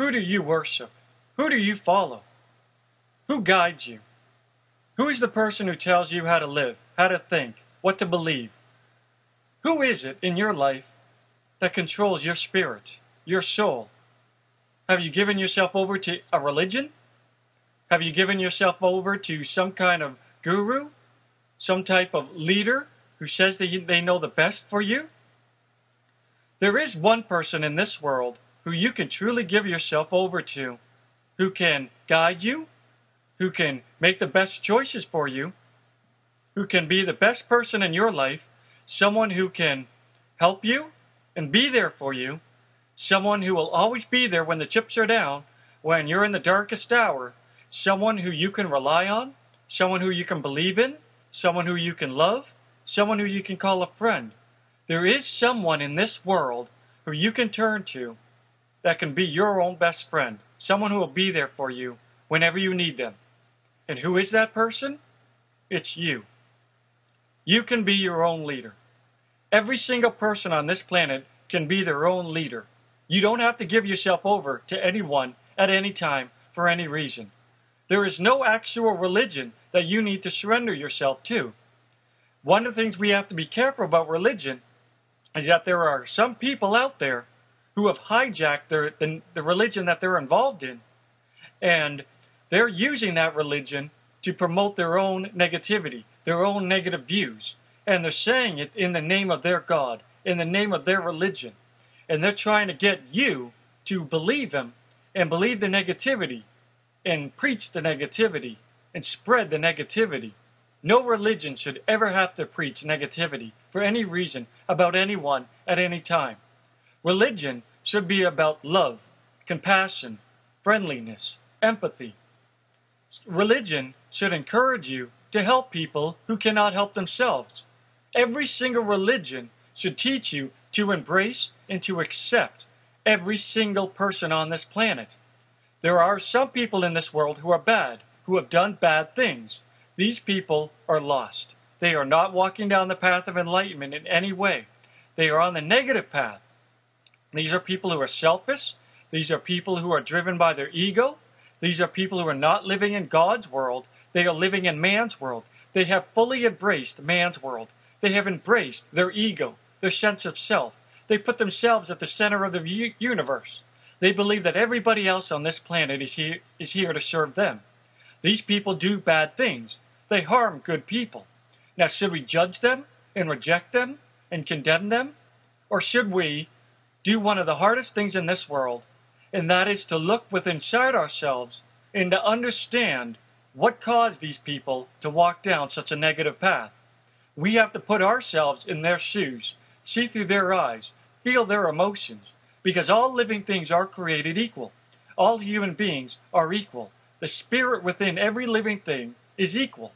Who do you worship? Who do you follow? Who guides you? Who is the person who tells you how to live, how to think, what to believe? Who is it in your life that controls your spirit, your soul? Have you given yourself over to a religion? Have you given yourself over to some kind of guru? Some type of leader who says that they know the best for you? There is one person in this world who you can truly give yourself over to, who can guide you, who can make the best choices for you, who can be the best person in your life, someone who can help you and be there for you, someone who will always be there when the chips are down, when you're in the darkest hour, someone who you can rely on, someone who you can believe in, someone who you can love, someone who you can call a friend. There is someone in this world who you can turn to that can be your own best friend, someone who will be there for you whenever you need them. And who is that person? It's you. You can be your own leader. Every single person on this planet can be their own leader. You don't have to give yourself over to anyone at any time for any reason. There is no actual religion that you need to surrender yourself to. One of the things we have to be careful about religion is that there are some people out there who have hijacked their, the, the religion that they're involved in, and they're using that religion to promote their own negativity, their own negative views, and they're saying it in the name of their God, in the name of their religion, and they're trying to get you to believe them and believe the negativity and preach the negativity and spread the negativity. No religion should ever have to preach negativity for any reason about anyone at any time. Religion should be about love, compassion, friendliness, empathy. Religion should encourage you to help people who cannot help themselves. Every single religion should teach you to embrace and to accept every single person on this planet. There are some people in this world who are bad, who have done bad things. These people are lost. They are not walking down the path of enlightenment in any way. They are on the negative path. These are people who are selfish. These are people who are driven by their ego. These are people who are not living in God's world. They are living in man's world. They have fully embraced man's world. They have embraced their ego, their sense of self. They put themselves at the center of the universe. They believe that everybody else on this planet is here, is here to serve them. These people do bad things. They harm good people. Now, should we judge them and reject them and condemn them? Or should we do one of the hardest things in this world, and that is to look within inside ourselves and to understand what caused these people to walk down such a negative path? We have to put ourselves in their shoes, see through their eyes, feel their emotions, because all living things are created equal. All human beings are equal. The spirit within every living thing is equal.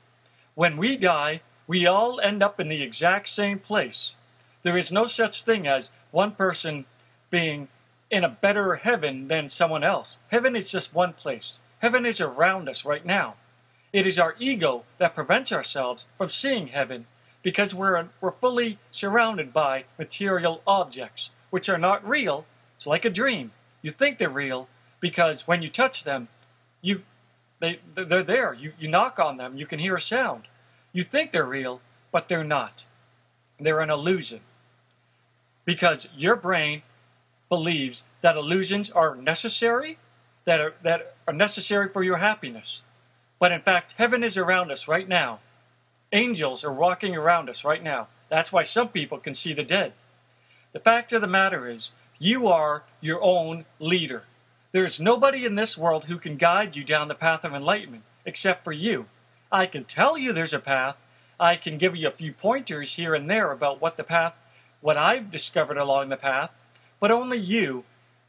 When we die, we all end up in the exact same place. There is no such thing as one person being in a better heaven than someone else. Heaven is just one place. Heaven is around us right now. It is our ego that prevents ourselves from seeing heaven because we're, we're fully surrounded by material objects, which are not real it's like a dream. You think they're real because when you touch them, you they they're there. You you knock on them, you can hear a sound. You think they're real, but they're not. They're an illusion. Because your brain believes that illusions are necessary, that are that are necessary for your happiness. But in fact, heaven is around us right now. Angels are walking around us right now. That's why some people can see the dead. The fact of the matter is, you are your own leader. There is nobody in this world who can guide you down the path of enlightenment except for you. I can tell you there's a path. I can give you a few pointers here and there about what the path, what I've discovered along the path, but only you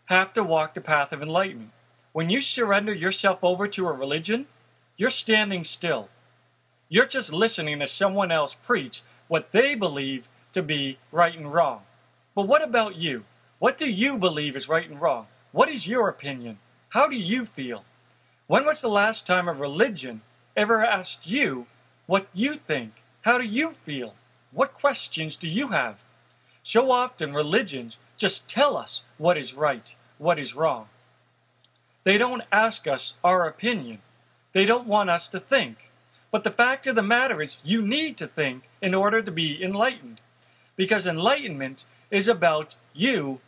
have to walk the path of enlightenment. When you surrender yourself over to a religion, you're standing still. You're just listening to someone else preach what they believe to be right and wrong. But what about you? What do you believe is right and wrong? What is your opinion? How do you feel? When was the last time a religion ever asked you what you think? How do you feel? What questions do you have? So often religions just tell us what is right, what is wrong. They don't ask us our opinion. They don't want us to think. But the fact of the matter is, you need to think in order to be enlightened. Because enlightenment is about you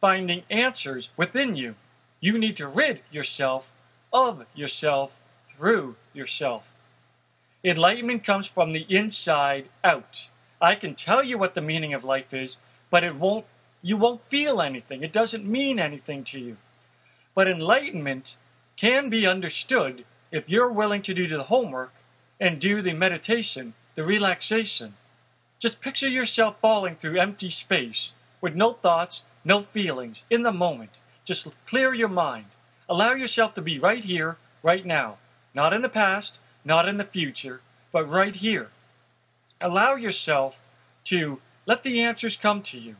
finding answers within you. You need to rid yourself of yourself through yourself. Enlightenment comes from the inside out. I can tell you what the meaning of life is, but it won't you won't feel anything. It doesn't mean anything to you. But enlightenment can be understood if you're willing to do the homework and do the meditation, the relaxation. Just picture yourself falling through empty space with no thoughts, no feelings, in the moment. Just clear your mind. Allow yourself to be right here, right now. Not in the past, not in the future, but right here. Allow yourself to let the answers come to you.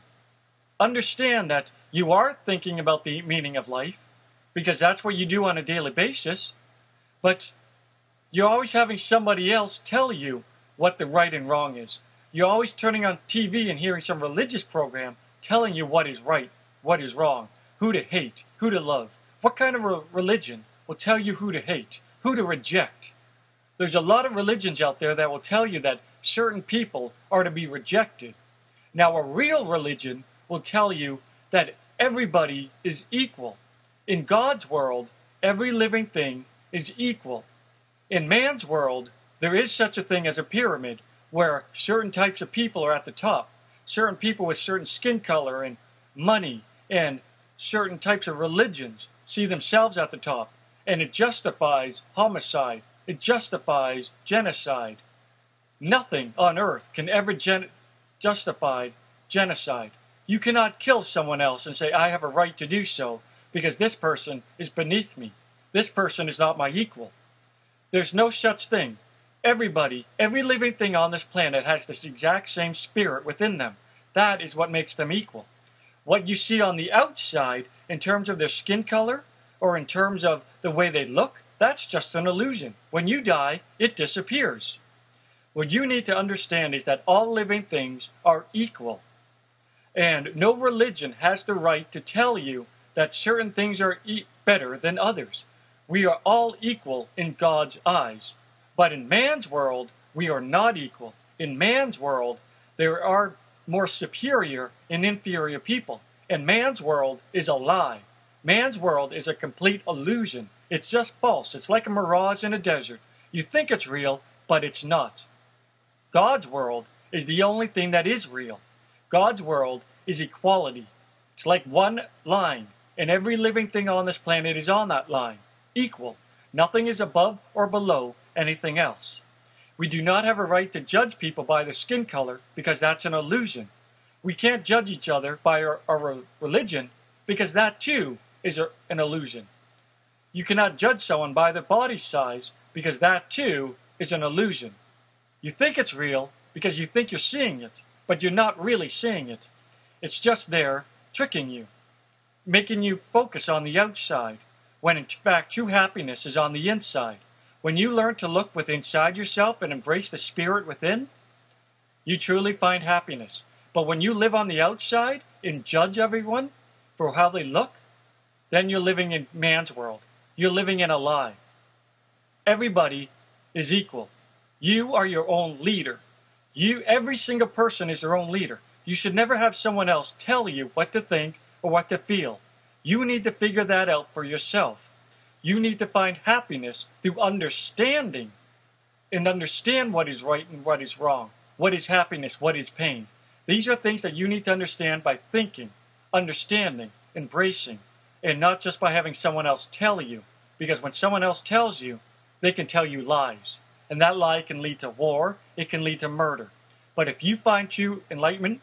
Understand that you are thinking about the meaning of life, because that's what you do on a daily basis, but you're always having somebody else tell you what the right and wrong is. You're always turning on TV and hearing some religious program telling you what is right, what is wrong, who to hate, who to love. What kind of a religion will tell you who to hate, who to reject? There's a lot of religions out there that will tell you that certain people are to be rejected. Now, a real religion will tell you that everybody is equal. In God's world, every living thing is equal. In man's world, there is such a thing as a pyramid where certain types of people are at the top, certain people with certain skin color and money and certain types of religions see themselves at the top, and it justifies homicide, it justifies genocide. Nothing on earth can ever gen- justify genocide. You cannot kill someone else and say, I have a right to do so because this person is beneath me. This person is not my equal. There's no such thing. Everybody, every living thing on this planet has this exact same spirit within them. That is what makes them equal. What you see on the outside, in terms of their skin color, or in terms of the way they look, that's just an illusion. When you die, it disappears. What you need to understand is that all living things are equal. And no religion has the right to tell you that certain things are e- better than others. We are all equal in God's eyes. But in man's world, we are not equal. In man's world, there are more superior and inferior people. And man's world is a lie. Man's world is a complete illusion. It's just false. It's like a mirage in a desert. You think it's real, but it's not. God's world is the only thing that is real. God's world is equality. It's like one line, and every living thing on this planet is on that line, equal. Nothing is above or below anything else. We do not have a right to judge people by their skin color because that's an illusion. We can't judge each other by our, our religion because that too is a, an illusion. You cannot judge someone by their body size because that too is an illusion. You think it's real because you think you're seeing it, but you're not really seeing it. It's just there, tricking you, making you focus on the outside, when in fact true happiness is on the inside. When you learn to look within inside yourself and embrace the spirit within, you truly find happiness. But when you live on the outside and judge everyone for how they look, then you're living in man's world. You're living in a lie. Everybody is equal. You are your own leader. You, every single person is their own leader. You should never have someone else tell you what to think or what to feel. You need to figure that out for yourself. You need to find happiness through understanding and understand what is right and what is wrong. What is happiness? What is pain? These are things that you need to understand by thinking, understanding, embracing, and not just by having someone else tell you. Because when someone else tells you, they can tell you lies. And that lie can lead to war, it can lead to murder. But if you find true enlightenment